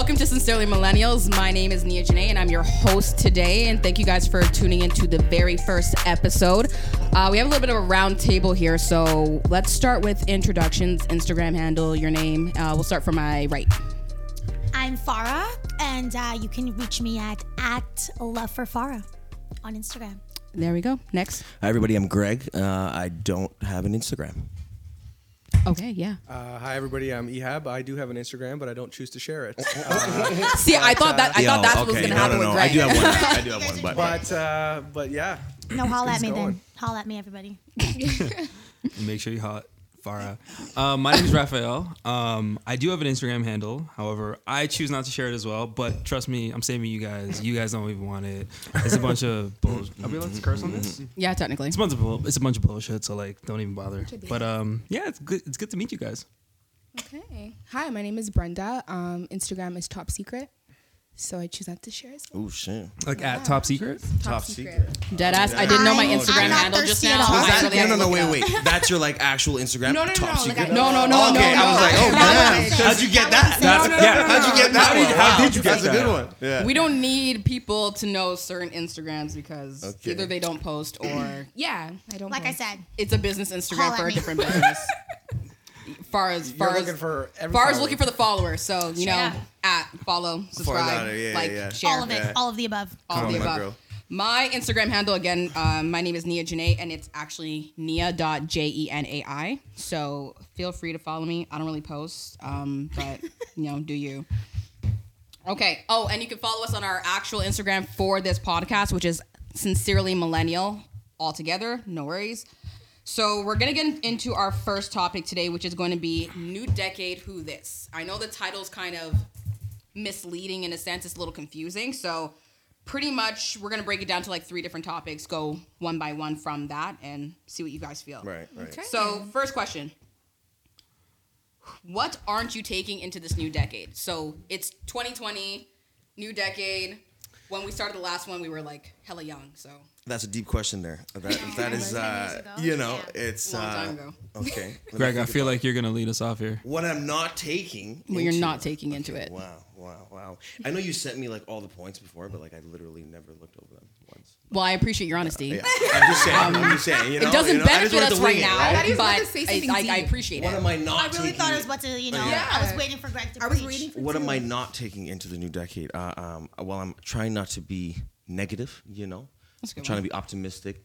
Welcome to Sincerely Millennials. My name is Nia Janae, and I'm your host today. And thank you guys for tuning into the very first episode. Uh, we have a little bit of a round table here, so let's start with introductions, Instagram handle, your name. Uh, we'll start from my right. I'm Farah, and uh, you can reach me at at love for Farah on Instagram. There we go. Next. Hi, everybody. I'm Greg. Uh, I don't have an Instagram. Okay, yeah. Uh, hi everybody, I'm Ehab. I do have an Instagram, but I don't choose to share it. See, I thought that I thought that's what was gonna no, happen no, no. with Greg. I do have one. I do have one, but, but uh, but yeah, No, holla at me going. then. Holla at me, everybody. Make sure you hot Farah. Um, my name is Raphael. Um, I do have an Instagram handle. However, I choose not to share it as well. But trust me, I'm saving you guys. You guys don't even want it. It's a bunch of bullshit. Are we allowed to curse on this? yeah, technically. It's a bunch of bull- it's a bunch of bullshit. So like, don't even bother. But um, yeah, it's good. It's good to meet you guys. Okay. Hi, my name is Brenda. Um, Instagram is top secret. So I choose not to share as well. oh shit. Like at top secret. Top secret. Deadass. I didn't know my I'm- Instagram I'm not handle just now. at all. so Is that- no, no, no, wait, wait. That's your like actual Instagram. No, no, no, top no, secret. like I- No, no, no, okay, no, I was like, oh That damn. How'd you get that? That's- yeah. How'd you get that? How did- one? how did you get that? That's a good one. Yeah. We don't need people to know certain Instagrams because Okay. either they don't post or Yeah, I don't. Like I said, it's a business Instagram for a different business. far as you're far as looking for far as looking for the followers. So you know, Yeah. At follow, subscribe, that, yeah, like, yeah. share, all of it, Yeah. all of the above. all of the on, above. girl. My Instagram handle again, um, my name is Nia Janae, and it's actually nia.jenai. So feel free to follow me. I don't really post, um, but you know, do you? Okay. Oh, and you can follow us on our actual Instagram for this podcast, which is sincerely millennial altogether. No worries. So we're gonna get into our first topic today, which is going to be new decade. Who this? I know the title's kind of misleading in a sense. It's a little confusing. So pretty much we're gonna break it down to like three different topics. Go one by one from that and see what you guys feel. Right, right. So, first question. What aren't you taking into this new decade? So, it's 2020, new decade. When we started the last one, we were like hella young. So, That's a deep question there. That, that is, uh, you know, Yeah. it's Long uh, ago. Okay. Greg, I feel like you're gonna lead us off here. what I'm not taking. well, you're not taking into it. Wow, wow, wow. I know you sent me like all the points before, but like I literally never looked over them once. Well, I appreciate your honesty. Yeah, I'm just saying. I'm just saying. You know, It doesn't you know, benefit us right now, I thought he was about but I, I, I appreciate What it. What am I not I really taking? thought I was about to, you know, Yeah. I was waiting for Greg to I was preach. waiting for what am I not taking into the new decade? Uh, um, well, I'm trying not to be negative. You know, That's a good trying one. to be optimistic.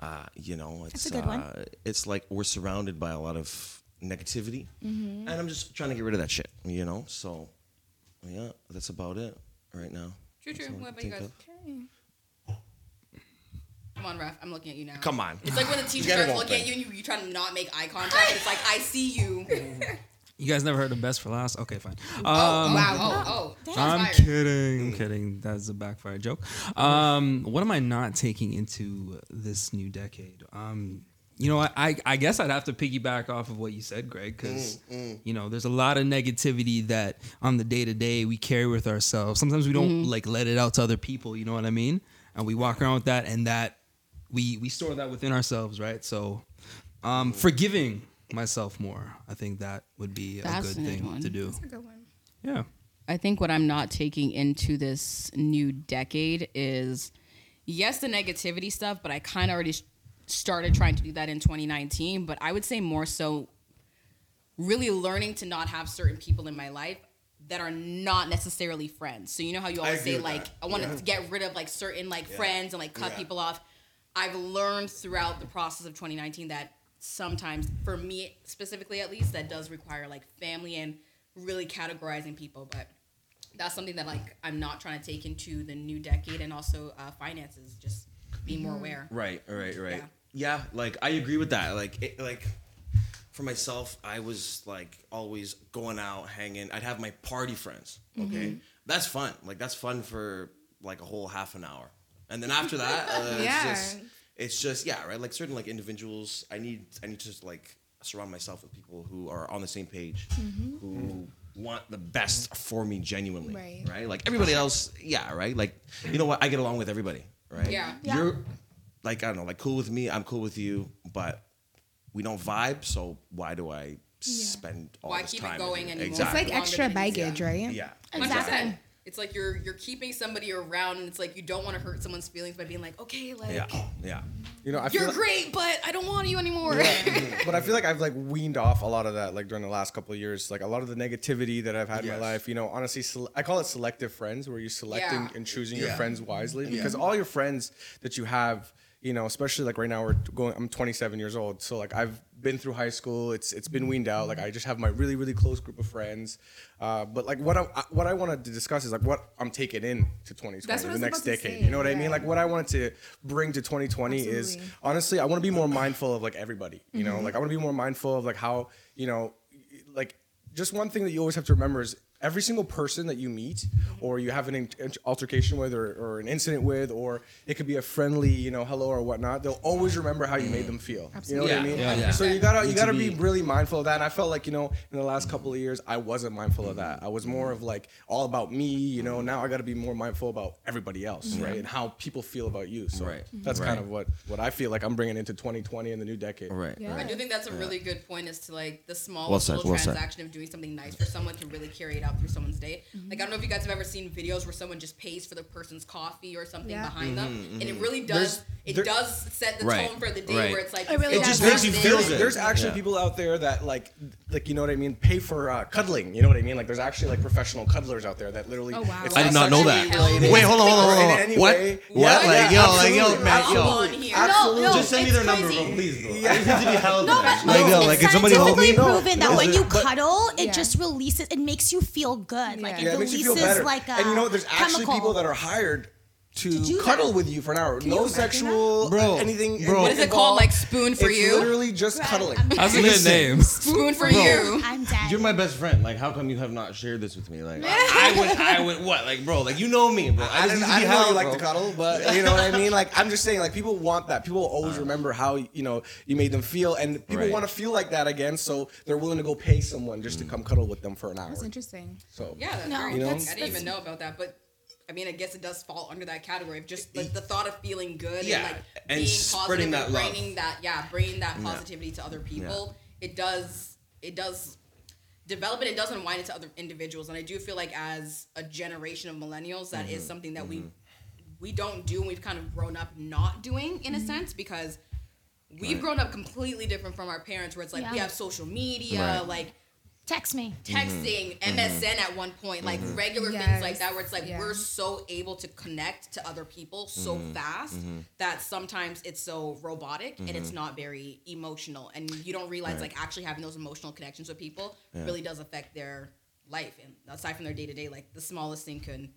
Uh, you know, it's a good one. uh, it's like we're surrounded by a lot of negativity, Mm-hmm. and I'm just trying to get rid of that shit. You know, so yeah, that's about it right now. True, true. That's all I What about you guys? of. Come on, Raph. I'm looking at you now. Come on. It's like when the teacher get starts all looking at you and you, you try to not make eye contact. It's like, I see you. You guys never heard of best for last? Okay, fine. Um, Oh, wow. Oh, oh. shots I'm fired. kidding. I'm kidding. That's a backfire joke. Um, what am I not taking into this new decade? Um, you know, I, I, I guess I'd have to piggyback off of what you said, Greg, because you know, there's a lot of negativity that on the day to day we carry with ourselves. Sometimes we don't like let it out to other people. You know what I mean? And we walk around with that, and that we we store that within ourselves, right? So, um, forgiving myself more, I think that would be a That's good a good thing one. to do. That's a good one. Yeah. I think what I'm not taking into this new decade is yes, the negativity stuff, but I kind of already started trying to do that in 2019. But I would say more so really learning to not have certain people in my life that are not necessarily friends. So you know how you always say like that. I want to get rid of like certain like friends and like cut Yeah. people off. I've learned throughout the process of 2019 that sometimes for me specifically at least that does require like family and really categorizing people but that's something that like i'm not trying to take into the new decade and also uh, finances just be more aware Right, right, right. Yeah. Yeah. like I agree with that. Like, it, like for myself, I was like always going out, hanging. I'd have my party friends. Okay, that's fun. Like that's fun for like a whole half an hour, and then after that, uh, Yeah. it's just it's just yeah, right. Like certain like individuals, I need I need to just like surround myself with people who are on the same page, mm-hmm. who want the best for me genuinely, Right. right? Like everybody else, yeah, right. Like you know what, I get along with everybody, right? Yeah. Yeah. You're like I don't know, like cool with me, I'm cool with you, but we don't vibe. So why do I spend all Why this keep it time. going with you. It's like extra than it needs to baggage, be. right? yeah. Exactly. 100%. It's like you're you're keeping somebody around, and it's like you don't want to hurt someone's feelings by being like, okay, like Yeah. Yeah. You know, I feel you're like- great, but I don't want you anymore. but I feel like I've like weaned off a lot of that like during the last couple of years. Like a lot of the negativity that I've had in my life. You know, honestly, sele- I call it selective friends, where you're selecting Yeah. and choosing your friends wisely. Because all your friends that you have, you know, especially like right now we're going. I'm 27 years old, so like I've been through high school. It's it's been weaned out. Like I just have my really really close group of friends. Uh, but like what I what I wanted to discuss is like what I'm taking in to 2020, That's what I the next decade. say, You know what I mean? Like what I wanted to bring to 2020 is honestly, I want to be more mindful of like everybody. You know, like I want to be more mindful of like how you know, like just one thing that you always have to remember is every single person that you meet or you have an in- altercation with or, or an incident with or it could be a friendly you know hello or whatnot they'll always remember how you made them feel Absolutely. you know what i mean yeah, yeah. so you gotta you gotta be be- really mindful of that and i felt like you know in the last couple of years i wasn't mindful of that i was more of like all about me you know now i gotta be more mindful about everybody else right and how people feel about you so Right. that's Right. kind of what what i feel like i'm bringing into 2020 and the new decade Right. Yeah. I do think that's a really good point. Is to like the small Well said, little well said. transaction of doing something nice for someone can really carry it out through someone's day. Like I don't know if you guys have ever seen videos where someone just pays for the person's coffee or something Yeah. behind them, Mm-hmm, and it really does. There's- it there- does set the Right, tone for the day right. where it's like It really feel does. just makes you feel there's, good. there's actually Yeah. people out there that like like you know what I mean pay for uh, cuddling you know what I mean like there's actually like professional cuddlers out there that literally Oh, wow. I did not know that. Related. Wait, hold on, hold on, hold on. In any What? way. What? Yeah, like, yeah, yo, like, yo, absolutely, man, yo. on here. Absolutely. No, Just send me their number, crazy. bro, please, bro. I need to be held. No, but like, yo, it's like, can somebody hold me? scientifically No, proven no, that when you but- cuddle, it Yeah. just releases. It makes you feel good. Like it yeah, releases feel like a and you know there's actually chemical. people that are hired to, cuddle that. with you for an hour you no sexual Bro, uh, anything bro. What is it called? Like spoon for it's you? literally just cuddling That's a good Listen. name. Spoon for you. I'm dead. You're my best friend. Like, how come you have not shared this with me? Like, I would, I would, what? Like, bro, like you know me, bro. I, I just didn't, I be didn't know you held, like bro. to cuddle, but you know what I mean. Like I'm just saying, like people want that. People always remember how you know you made them feel, and people Right. want to feel like that again. So they're willing to go pay someone just to come cuddle with them for an hour. That's interesting. So Yeah, that's No, You know? interesting. I didn't even know about that, but I mean, I guess it does fall under that category of just like the thought of feeling good Yeah, and like and being spreading positive that and love. bringing that yeah, bringing that positivity to other people. It does it does develop it. It does unwind it to other individuals, and I do feel like as a generation of millennials, that is Mm-hmm. something that we we don't do, and we've kind of grown up not doing in a sense because. We've grown up completely different from our parents, where it's like we have social media, Right. like Text me. texting, mm-hmm. MSN mm-hmm. at one point, like mm-hmm. regular things like that, where it's like Yeah. we're so able to connect to other people so fast that sometimes it's so robotic and it's not very emotional, and you don't realize like actually having those emotional connections with people really does affect their life, and aside from their day to day, like the smallest thing can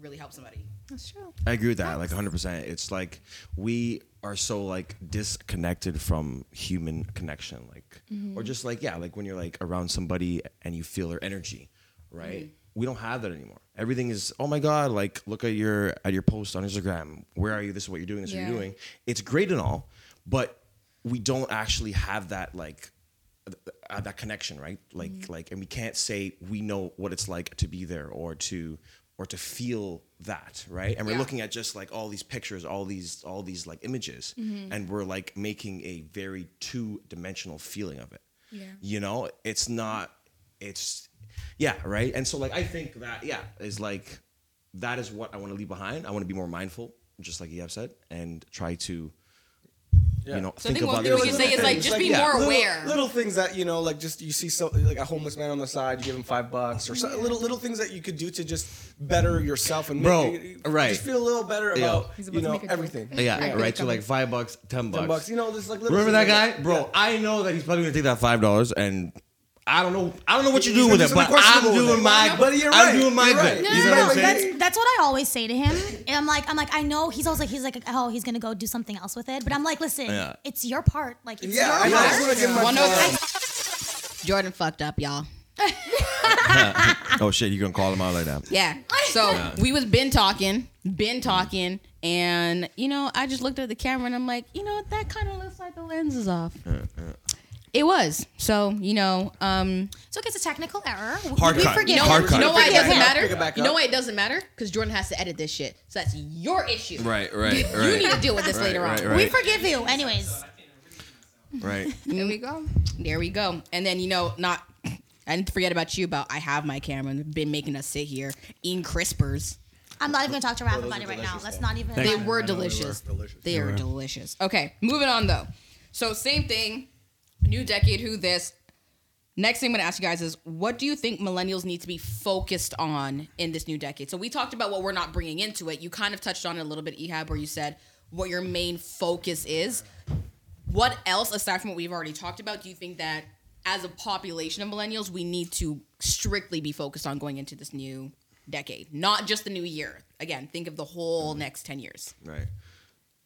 really help somebody. That's true. I agree with that, like 100. percent. It's like we are so like disconnected from human connection, like, or just like yeah, like when you're like around somebody and you feel their energy, right? We don't have that anymore. Everything is oh my god, like look at your at your post on Instagram. Where are you? This is what you're doing. This is what you're doing. It's great and all, but we don't actually have that like uh, that connection, right? Like, Mm-hmm. like, and we can't say we know what it's like to be there or to or to feel that, right? And we're Yeah. looking at just like all these pictures, all these all these like images, Mm-hmm. and we're like making a very two dimensional feeling of it. Yeah. You know, it's not. It's yeah, right. And so like I think that yeah is like that is what I want to leave behind. I want to be more mindful, just like you have said, and try to. Yeah. You know, So I think think of what we others. can say is like It's just be yeah, more little, aware. Little things that you know, like just you see so like a homeless man on the side, you give him five bucks, or so, little little things that you could do to just better yourself and Bro, make, right. just feel a little better about about you know make a joke. everything. Yeah, Yeah. right. So like five bucks, ten bucks. Ten bucks, you know, just like little Remember that guy, bro? I know that he's probably gonna take that five dollars, and I don't know. I don't know what you're doing with gonna it, but I'm doing it. my. But you're I'm right, doing my you're bit. right. You No, know no, what no, I'm saying? That's that's what I always say to him. And I'm like, I'm like, I know he's always like, he's like, oh, he's gonna go do something else with it. But I'm like, listen, Yeah. it's your part. Like, it's Yeah, your I know. I just part. want to give my One. Jordan fucked up, y'all. Oh shit, you gonna call him out like that? Yeah. So we was been talking, been talking, and you know, I just looked at the camera and I'm like, you know, what, that kind of looks like the lens is off. It was. So you know, um, So it's a technical error. Hard we cut. forgive you know, Hard him. cut. know why it doesn't back up, matter. back You know up. why it doesn't matter? Because Jordan has to edit this shit. So that's your issue. Right, right, You, you need to deal with this Right, later on. right. We forgive you. Anyways, Right. There we go. There we go. And then you know, not I didn't forget about you. About I have my camera and been making us sit here eating crispers. I'm not even gonna talk to Raph those about it right now. delicious, Let's not even. They were I they were delicious. delicious. They are delicious. Okay, moving on though. So same thing. New decade. Who this? Next thing I'm gonna ask you guys is, what do you think millennials need to be focused on in this new decade? So we talked about what we're not bringing into it. You kind of touched on it a little bit, Ehab, where you said what your main focus is. What else, aside from what we've already talked about, do you think that as a population of millennials, we need to strictly be focused on going into this new decade, not just the new year? Again, think of the whole next ten years. Right.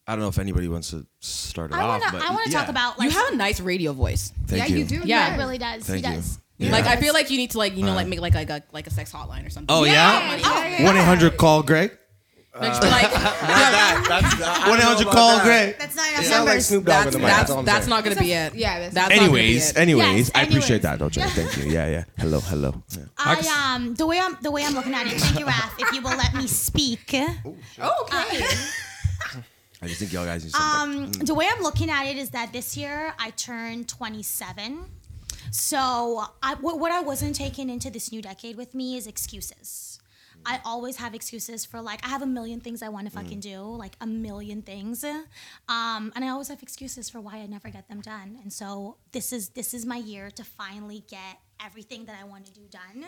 I don't know if anybody wants to start it I off, wanna. but I wanna yeah. talk about. Like, you have a nice radio voice. Thank yeah, you. you, do. Yeah. It really does. Thank he you. does. Yeah. Like I feel like you need to like you know like make like like a like a sex hotline or something. Oh yeah. yeah, yeah. One eight hundred call Greg. No, just be that. That's One eight don't hundred call that. Greg. That's not enough It sounds like. Snoop Dogg that's in the mic. that's, That's that's not gonna be it. Yeah, that's- that's not gonna be Anyways, it. anyways, Yes, I appreciate that, don't you? Thank you. Yeah, yeah. Hello, hello. Yeah. I um the way I'm the way I'm looking at it. Thank you, Raph. If you will let me speak. Oh, okay. I just think y'all guys need. Um, the way I'm looking at it is that this year I turned 27. So I, what, what I wasn't taking into this new decade with me is excuses. I always have excuses for like I have a million things I want to fucking do, like a million things, um, and I always have excuses for why I never get them done. And so this is this is my year to finally get everything that I want to do done.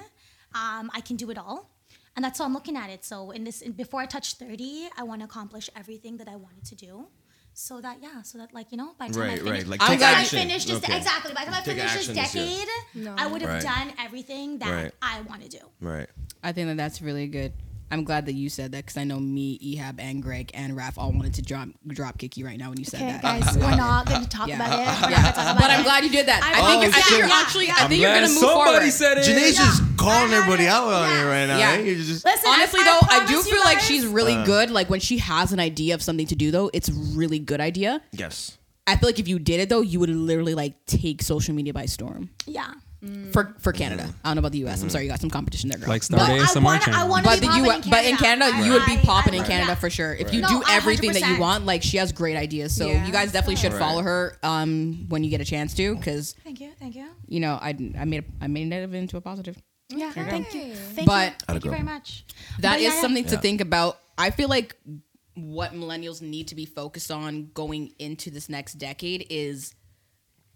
Um, I can do it all, and that's how I'm looking at it. So in this, in, before I touch 30, I want to accomplish everything that I wanted to do. So that yeah, so that like you know, by the time I finish, right, like by the take time I finish this Okay. exactly, by the time I finish action this this year. decade, I would have Right. done everything that Right. I want to do. Right. I think that that's really good. I'm glad that you said that because I know me, Ehab, and Greg and Raph all wanted to drop drop kick you right now when you said Okay, that. guys, we're not going to talk Yeah. about it. We're yeah, going talk about but I'm glad you did that. I, I think, will. you're, I think you're yeah, actually. yeah. I I'm think you're gonna move on. somebody forward. said it. Janae's Yeah. just calling everybody it. out on Yeah. here right now. Yeah. Just Listen, Honestly, I, though, I, promise do you feel like she's really uh. good. Like when she has an idea of something to do, though, it's a really good idea. yes. I feel like if you did it though, you would literally like take social media by storm Yeah. For for Canada. I don't know about the U.S. I'm sorry, you got some competition there, girl. Like but, Start I ASMR wanna- I channel. wanna but the U.S. but in Canada, you would be I- popping in Canada yeah. for sure. If you No, do a everything that you want, like she has great ideas. So Yeah. you guys definitely should Right. follow her um when you get a chance to, because Thank you. Thank you. you know I I made a, I made a negative into a positive. Yeah. Thank you. Thank But- you. Thank you very much. That But is yeah, yeah. something to think about. I feel like what millennials need to be focused on going into this next decade is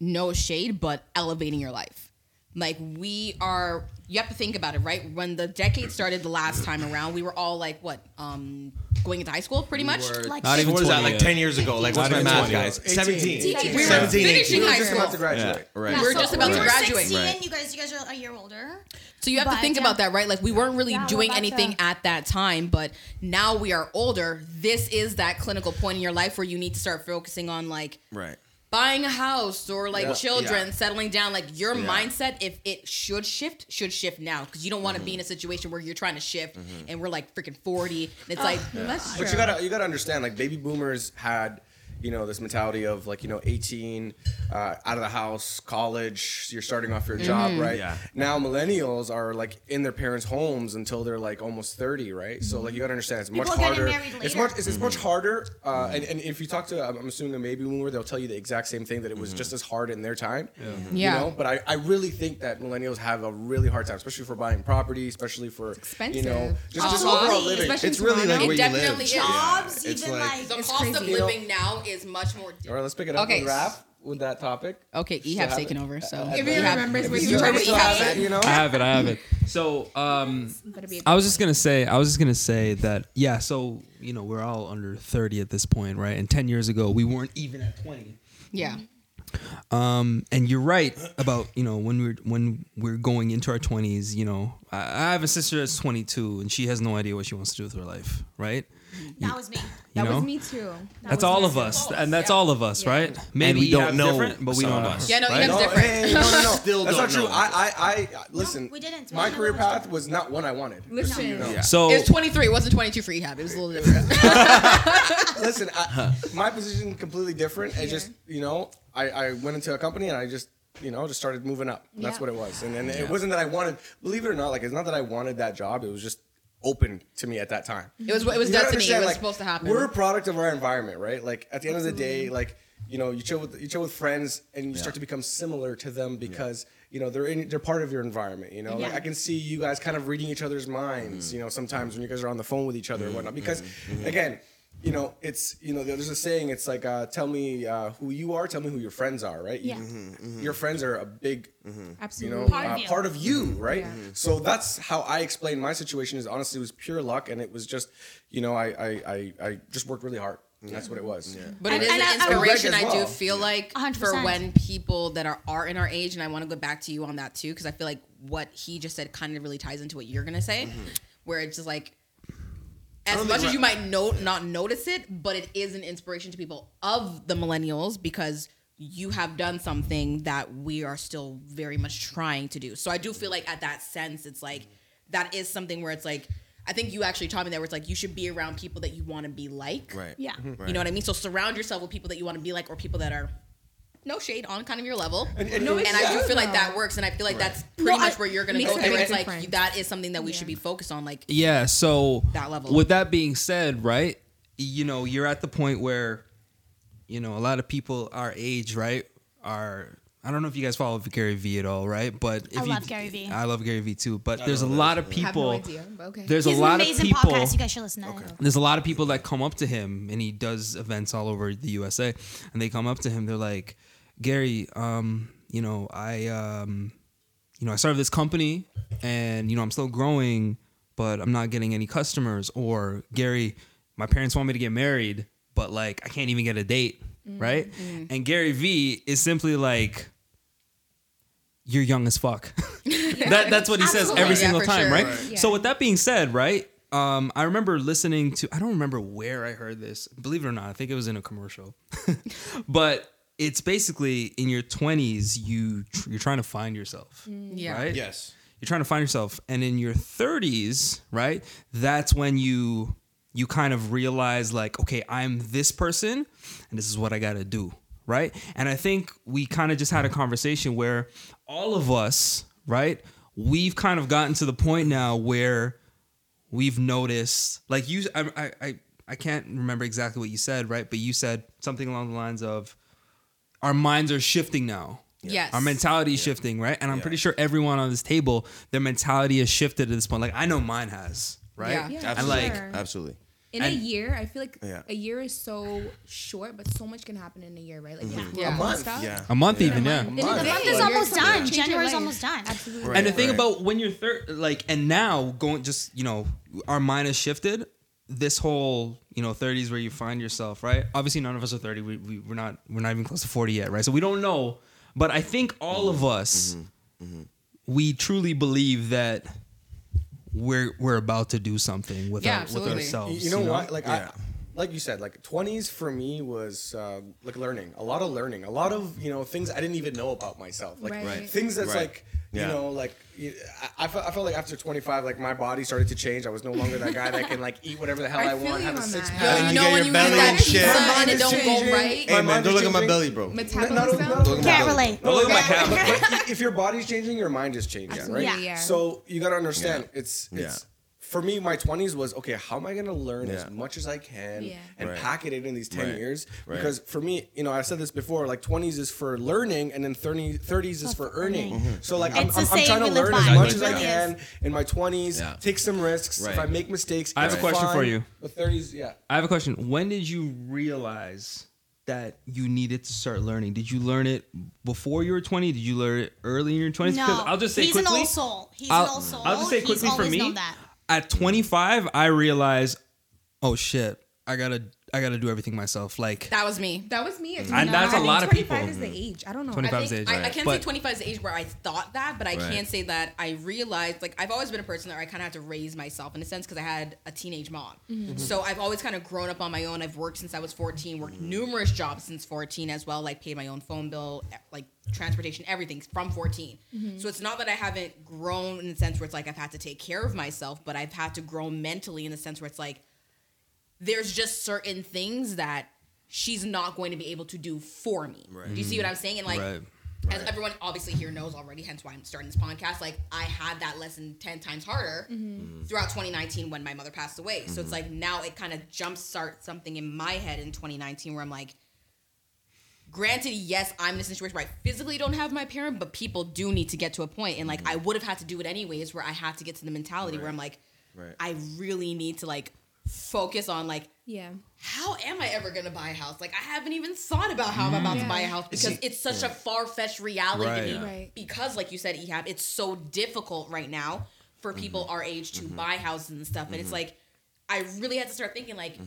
no shade, but elevating your life. Like we are, you have to think about it, right? When the decade started the last time around, we were all like, what, um, going into high school, pretty much. Like Not even What is that? 20 Like ten years ago? Like what's Not my math, guys? 18. Seventeen. We were 17, finishing 18. high Just about to school. graduate. Yeah. Right. Yeah, We were so just about we to were graduate. 16, Right. You guys, you guys are a year older. So you have to think uh, about that, right? Like we weren't really Yeah, doing anything to- at that time, but now we are older. This is that clinical point in your life where you need to start focusing on like Right. Buying a house or like Yeah. children, Yeah. settling down. Like your Yeah. mindset, if it should shift, should shift now because you don't want to be in a mm-hmm. situation where you're trying to shift mm-hmm. and we're like freaking forty. And it's oh, like That's true. But you gotta you gotta understand, like baby boomers had, you know, this mentality of like, you know, 18, uh, out of the house, college, you're starting off your job, right? Yeah. Now millennials are like in their parents' homes until they're like almost 30, right? So like you gotta understand, it's much People are getting harder. married It's much it's, it's much harder. Uh, and, and if you talk to, I'm I'm assuming a baby boomer, they'll tell you the exact same thing that it was just as hard in their time. Yeah. You know, but I, I really think that millennials have a really hard time, especially for buying property, especially for expensive. you know, just, just overall living. Especially It's really like It where you definitely live. Jobs, It's even like- like, the It's cost of living now is much more. All right, let's pick it up Okay. with Raph with that topic. Okay, Still Ehab's have taking it? over. So If he Ehab- remembers if what you you heard were what saying. Ehab have it, you know. I have it. I have it. So, um, Better be a I was just gonna say, I was just gonna say that, yeah. So, you know, we're all under thirty at this point, right? And ten years ago, we weren't even at twenty. Yeah. Um, and you're right about you know when we're when we're going into our twenties. You know, I, I have a sister that's 22, and she has no idea what she wants to do with her life, right? That was me. You That know, was me too. that's all of us, and that's all of us, right? Maybe we don't know different, but we don't know. Yeah, no, right? Ehab's No, different. hey, no, no, no. Still That's don't true. I, I, I listen. we didn't. We My didn't career path was not one I wanted. Listen, Yeah. So It was 23. It wasn't 22 for Ehab. It was a little different. Listen, I, my position completely different. It just, you know, I, I went into a company and I just, you know, just started moving up. That's Yeah. what it was. And, and it wasn't that I wanted. Believe it or not, like it's not that I wanted that job. It was just open to me at that time. It was it was You gotta destiny. It was like, supposed to happen. We're a product of our environment, right? Like at the end of the day, like you know you chill with you chill with friends and you start to become similar to them because you know they're in they're part of your environment you know like i can see you guys kind of reading each other's minds you know sometimes when you guys are on the phone with each other and mm-hmm. whatnot because mm-hmm. Mm-hmm. again you know it's you know there's a saying it's like uh, tell me uh, who you are tell me who your friends are right Yeah. You- your friends are a big you Absolutely. know Part of uh, you. part of you right Yeah. so that's how i explained my situation is honestly it was pure luck and it was just you know i i i, I just worked really hard and that's what it was But it And- is and I- I- an inspiration. Greg I, as do well. feel like 100%. for when people that are, are in our age, and I want to go back to you on that too, because I feel like what he just said kind of really ties into what you're gonna say, where it's just like as much as you might know not notice it, but it is an inspiration to people of the millennials because you have done something that we are still very much trying to do. So I do feel like at that sense, it's like that is something where it's like I think you actually taught me that where it's like you should be around people that you want to be like. Right. Yeah. You know what I mean? So surround yourself with people that you want to be like or people that are no shade on kind of your level. And, and- No, I do feel like that works and I feel like that's pretty No, much I- where you're going to go a through. It's like difference. that is something that we should be focused on like Yeah. So That level. With that being said, right? You know, you're at the point where, you know, a lot of people our age, right, are. I don't know if you guys follow Gary Vee at all, right? But if I you, love Gary Vee. I love Gary Vee too. But there's a lot of I have no people. idea, but okay. There's He's a an lot of amazing people. podcast. You guys should listen to it. there's a lot of people that come up to him and he does events all over the USA and they come up to him they're like Gary um you know I um you know I started this company and you know I'm still growing but I'm not getting any customers or Gary my parents want me to get married but like I can't even get a date right and Gary Vee is simply like you're young as fuck that that's what he says every Yeah, single time sure. right Right. Yeah. so with that being said right um, I remember listening to I don't remember where I heard this. Believe it or not, I think it was in a commercial. but it's basically in your 20s you tr- you're trying to find yourself. Mm. Yeah. Right? Yes. You're trying to find yourself and in your 30s, right? That's when you you kind of realize like, okay, I'm this person and this is what I got to do, right? And I think we kind of just had a conversation where all of us, right? We've kind of gotten to the point now where we've noticed like you I, I i i can't remember exactly what you said right but you said something along the lines of our minds are shifting now Yes. our mentality is shifting right and i'm Yeah. pretty sure everyone on this table their mentality has shifted at this point like i know mine has right Yeah. Yeah, and like sure. Absolutely. in a year, I feel like Yeah. a year is so short, but so much can happen in a year, right? Like you have to Yeah. grow up A and month, stuff. Yeah. a month even yeah In a The day, month is almost done. change your January's almost done. Absolutely. Right. and the thing right. about when you're third like and now going just you know our mind has shifted this whole you know 30s where you find yourself right obviously none of us are 30 we, we, we're not we're not even close to 40 yet right so we don't know but i think all of us we truly believe that we're we're about to do something with, Yeah, our, with absolutely. ourselves you know what like Yeah. I, like you said like 20s for me was uh, like learning a lot of learning a lot of you know things i didn't even know about myself like Right. Right. things that's Right. like you know like I, I, felt, I felt like after 25 like my body started to change i was no longer that guy that can like eat whatever the hell I i, want have a six that. Yo, And you you know get when your you belly eat that and shit. My and it mind don't is go changing. right. Hey man, don't look at my belly, bro. Metabolism. Can't belly. relate. Don't look at my cap. If your body's changing, your mind is changing, right? yeah. So you gotta understand, it's it's Yeah. For me. My twenties was okay. How am I gonna learn Yeah. as much as I can Yeah. and Right. pack it in in these ten Right. years? Right. Because for me, you know, I said this before. Like twenties is for learning, and then 30, 30s is for earning. Mm-hmm. So like I'm, I'm, I'm trying to learn as much as I can in my twenties. Yeah. Take some risks. If I make mistakes, I have a it's question for you. The thirties, yeah. i have a question when did you realize that you needed to start learning did you learn it before you were 20 did you learn it early in your 20s No, i'll just say he's quickly an old soul. He's I'll, an old soul. I'll just say He's quickly for always me. At 25, I realized, oh shit, I gotta, I gotta do everything myself. Like, That was me. That was me. And that's a 25. lot of people. 25 people. is the age. I don't know. 25 I, is think, age, I, I right. can't But- say 25 is the age where I thought that, but I Right. can say that I realized, like, I've always been a person that I kind of had to raise myself in a sense because I had a teenage mom. Mm-hmm. So I've always kind of grown up on my own. I've worked since I was 14, worked numerous jobs since 14 as well, like paid my own phone bill, like transportation, everything from 14. Mm-hmm. So it's not that I haven't grown in the sense where it's like I've had to take care of myself, but I've had to grow mentally in the sense where it's like, there's just certain things that she's not going to be able to do for me. Right. Do you see what I'm saying? And like, Right. as everyone obviously here knows already, hence why I'm starting this podcast. Like, I had that lesson ten times harder mm-hmm. throughout 2019 when my mother passed away. So it's mm-hmm. like now it kind of jumpstarts something in my head in 2019 where I'm like, granted, yes, I'm in a situation where I physically don't have my parent, but people do need to get to a point. point, and like mm-hmm. I would have had to do it anyways, where I had to get to the mentality where I'm like, Right. I really need to like focus on like Yeah. how am I ever gonna buy a house? Like I haven't even thought about how I'm about to mm-hmm. buy a house because See- it's such a far fetched reality Right. to me. Right. Because like you said, Ehab, it's so difficult right now for mm-hmm. people our age to mm-hmm. buy houses and stuff. And it's like I really had to start thinking like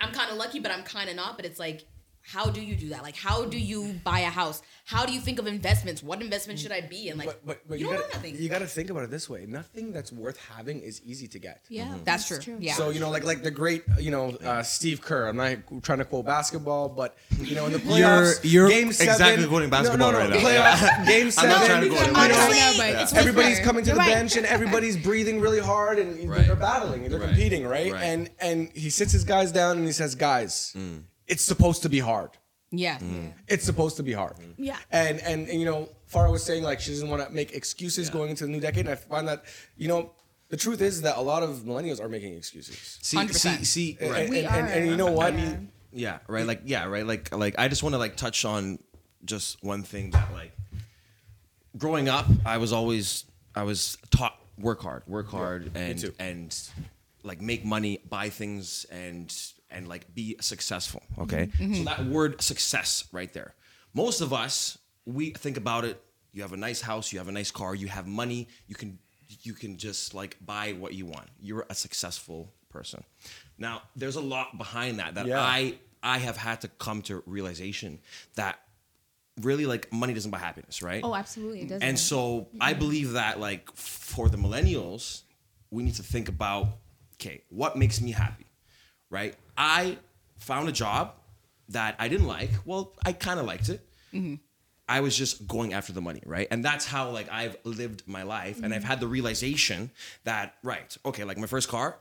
I'm kind of lucky, but I'm kind of not. But it's like, how do you do that? Like, how do you buy a house? How do you think of investments? What investment should I be in? Like, But, but, but you, you, don't gotta, know nothing. you gotta think about it this way. Nothing that's worth having is easy to get. Yeah. That's true. Yeah. So you know, like like the great, you know, uh, Steve Kerr. I'm not trying to quote basketball, but you know, in the playoffs, you're game seven, exactly quoting basketball no, no, no, right now. Playoffs, game I'm seven. not trying to go you to know, Honestly, Honestly, but it's everybody's fair. coming to the You're right. bench and everybody's breathing really hard and Right. they're battling, and they're Right. competing, right? Right. And and he sits his guys down and he says, "Guys, Mm. It's supposed to be hard. yeah. Mm-hmm. It's supposed to be hard." Yeah. And and, and you know, Farah was saying like she doesn't want to make excuses going into the new decade, and I find that you know. The truth is that a lot of millennials are making excuses. See, 100%. see, see, right. And, We and, and, and you know what? Yeah. Yeah, right. Like, yeah, right. Like, like I just want to like touch on just one thing that like growing up, I was always I was taught work hard, work hard, and and like make money, buy things, and and like be successful. Mm-hmm. Okay, mm-hmm. so that word success right there. Most of us we think about it. You have a nice house, you have a nice car, you have money, you can you can just like buy what you want. You're a successful person. Now, there's a lot behind that that Yeah. I I have had to come to realization that really like money doesn't buy happiness, right? Oh, absolutely. It doesn't. And so mm-hmm. I believe that like for the millennials, we need to think about okay, what makes me happy, right? I found a job that I didn't like. Well, I kind of liked it. I was just going after the money, right? And that's how like I've lived my life, and I've had the realization that right, okay, like my first car,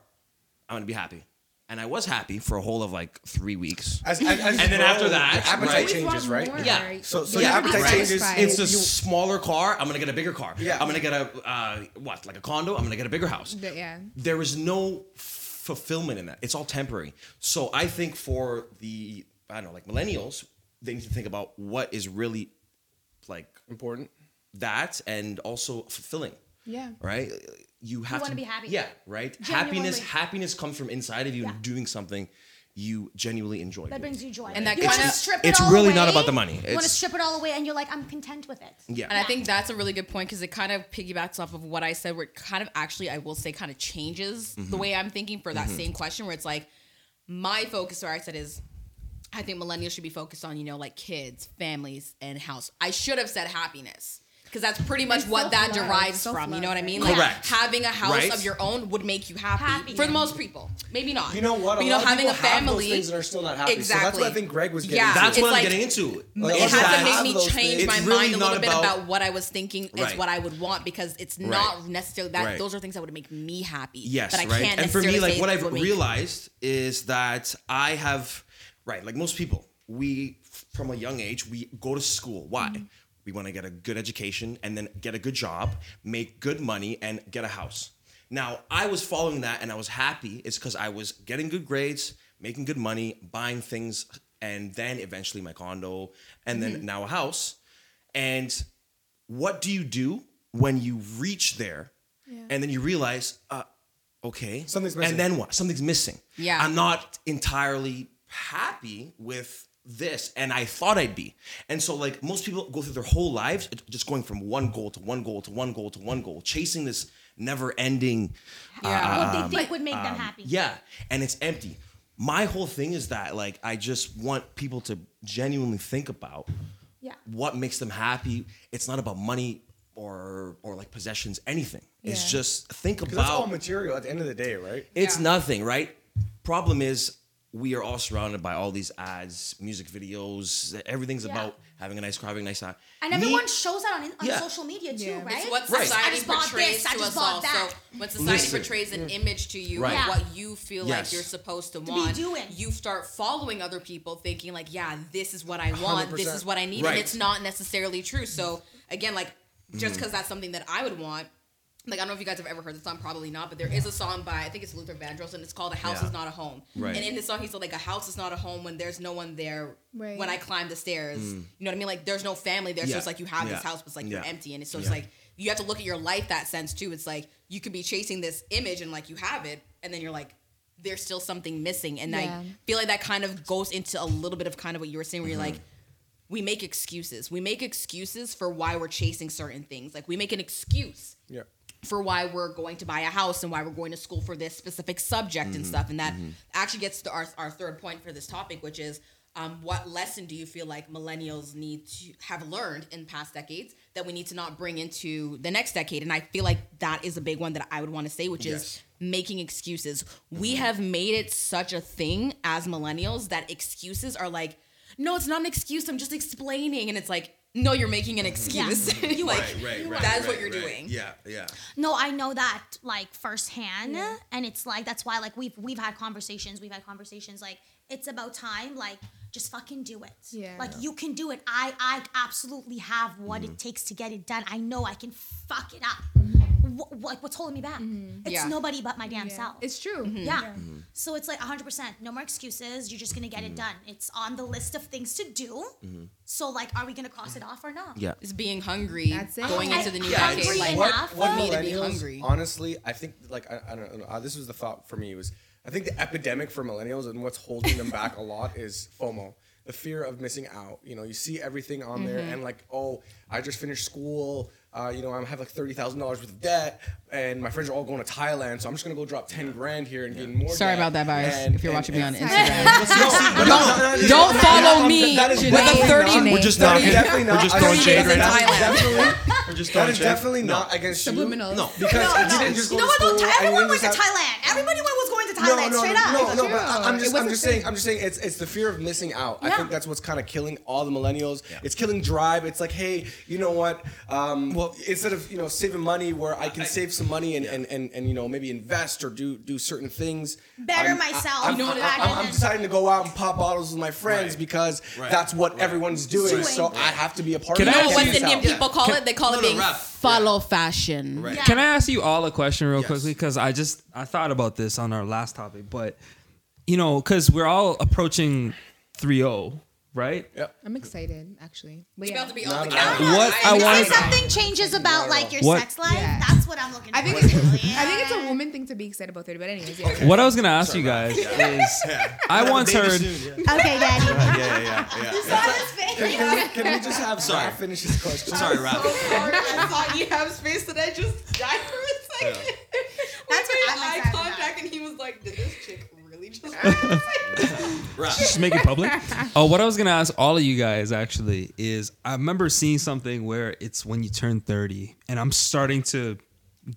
I'm gonna be happy, and I was happy for a whole of like three weeks. As, as, as And then grow, after that, the appetite right? changes, right? Yeah. So, so Yeah, your appetite right. changes. It's a You- smaller car. I'm gonna get a bigger car. Yeah. I'm gonna get a uh, what, like a condo. I'm gonna get a bigger house. But yeah. There is no fulfillment in that. It's all temporary. So I think for the I don't know, like millennials, they need to think about what is really like important. that and also fulfilling. Yeah. Right. You have wanna to be happy. Yeah. Right. Genuinely. Happiness. Happiness comes from inside of you Yeah. and doing something you genuinely enjoy. It. That doing. brings you joy. And that you kinda- strip it it's all really away. not about the money. you want to It's- strip it all away, and you're like, I'm content with it. Yeah. And I think that's a really good point because it kind of piggybacks off of what I said, where it kind of actually, I will say, kind of changes Mm-hmm. the way I'm thinking for that same question, where it's like, my focus, where I said is, I think millennials should be focused on, you know, like kids, families, and house. I should have said happiness. Because that's pretty much And what that self-love, derives from. You know what I mean? right? Like Correct. having a house Right? of your own would make you happy, Happy. for the most people. Maybe not. You know what? But, you know, lot of having a people have those family. things and are still not happy. So Exactly. that's what I think Greg was getting Yeah. to. That's It's what like- I'm getting into. Like, it Like, has to make me change my really mind a little not bit about- about what I was thinking is Right. what I would want because it's not Right. necessarily that Right. those are things that would make me happy. Yes, but I right. can't and for me, like what I've realized is that I have, right, like most people, we from a young age we go to school. Why? Mm-hmm. We want to get a good education and then get a good job, make good money, and get a house. Now I was following that and I was happy. It's because I was getting good grades, making good money, buying things, and then eventually my condo, and Mm-hmm. then now a house. And what do you do when you reach there and then you realize, uh, okay, Something's missing. And then what? Something's missing. Yeah. I'm not entirely happy with this, and I thought I'd be. And so, like most people go through their whole lives just going from one goal to one goal to one goal to one goal, chasing this never-ending. Yeah. what they uh, think would make them um, happy. Yeah, and it's empty. My whole thing is that like I just want people to genuinely think about Yeah. what makes them happy. It's not about money or or like possessions, anything. Yeah. It's just think about that's all material at the end of the day, right? it's Yeah. nothing, right? Problem is we are all surrounded by all these ads, music videos. Everything's Yeah. about having a nice car, having a nice house. And Me- everyone shows that on, on Yeah. social media too, Yeah. right? It's what Right. society I just portrays this, I to just us all. that. So when society Listen. portrays an image to you Right. of what you feel like you're supposed to be want, doing. you start following other people, thinking like, "Yeah, this is what I want. This 100%. is what I need," Right. and it's not necessarily true. So again, like just Mm-hmm. because that's something that I would want like I don't know if you guys have ever heard the song, probably not, but there is a song by I think it's Luther Vandross and it's called "A House Yeah. Is Not a Home." Right. And in this song, he said like a house is not a home when there's no one there Right. when I climb the stairs. You know what I mean? Like there's no family there, so Mm. It's like you have this house, but it's like Yeah. you're empty, and it's so it's like you have to look at your life that sense too. It's like you could be chasing this image and like you have it, and then you're like. There's still something missing, and Yeah. I feel like that kind of goes into a little bit of kind of what you were saying, where you're Mm-hmm. like, we make excuses. We make excuses for why we're chasing certain things. Like we make an excuse Yeah. For why we're going to buy a house and why we're going to school for this specific subject and mm-hmm. stuff. And that mm-hmm. actually gets to our, our third point for this topic, which is um, what lesson do you feel like millennials need to have learned in past decades that we need to not bring into the next decade? And I feel like that is a big one that I would want to say, which is making excuses. We mm-hmm. have made it such a thing as millennials that excuses are like, no, it's not an excuse. I'm just explaining. And it's like, no, you're making an excuse. like, Right, right, right. That is what you're right. doing. Yeah, yeah. No, I know that like firsthand, and it's like that's why like we've we've had conversations. We've had conversations like it's about time. Like just fucking do it. Yeah. Like you can do it. I I absolutely have what it mm-hmm. takes to get it done. I know I can fuck it up. Wh- Like what's holding me back? Mm-hmm. It's Yeah. nobody but my damn Yeah. self. It's true. Mm-hmm. yeah. Mm-hmm. So it's like 100%. No more excuses. You're just going to get it done. It's on the list of things to do. So, like, are we going to cross it off or not? Yeah. It's being hungry That's it. going into the new Yeah, decade. hungry Like, enough. for me to be hungry. Honestly, I think like I, I don't know. Uh, this was the thought for me was I think the epidemic for millennials and what's holding them back a lot is FOMO, the fear of missing out. You know, you see everything on there Mm-hmm. and like, oh, I just finished school. Uh, you know, I have like thirty thousand dollars worth of debt, and my friends are all going to Thailand, so I'm just gonna go drop ten grand here and gain more. Sorry debt. about that, guys. And- if you're and- watching me on Instagram, don't don't follow me That is with a 30 not- We're just that is knocking- definitely we're not. just I throwing think shade right now. Definitely, We're just that throwing is shade. definitely not against you. No. Because No, you no. didn't just go no to one, school. no, and you everyone went to Thailand. Everybody was going to No, Thailand no, straight no, up. no, no, but I- I'm just, I'm just saying, I'm just saying, it's, it's the fear of missing out. I think that's what's kind of killing all the millennials. It's killing drive. It's like, hey, you know what? Um, well, instead of you know saving money, where I can save some money and, and, and, and you know maybe invest or do do certain things. Better I'm- myself. I'm, You know what I'm. I'm, I'm deciding to go out and pop bottles with my friends Right. because Right. that's what Right. everyone's doing. Doing. So I have to be a part Can of I it. You know what you- Indian people call it? They call it being rap. follow fashion. Right. Yeah. Can I ask you all a question real Yes. quickly? Because I just I thought about this on our last topic, but you know, because we're all approaching 3-0, right? Yep. I'm excited, actually. But It's yeah. about to be Not on the at all. camera. What I If wanted- something changes about like your What- sex life, Yeah. that's what I'm looking I for. think it's, Yeah. I think it's a woman thing to be excited about 30. But anyways, yeah. What I was gonna ask you guys is, I once heard. soon, yeah. Okay, Daddy. Yeah, yeah, yeah, yeah. Can we, can we just have Sorry. Sorry. finish his question? Sorry, Raph. sorry. I saw Ehab's face that I just died for a second. he was like, did this chick really just Raph. just make it public. Oh, what I was gonna ask all of you guys actually is, I remember seeing something where it's when you turn 30, and I'm starting to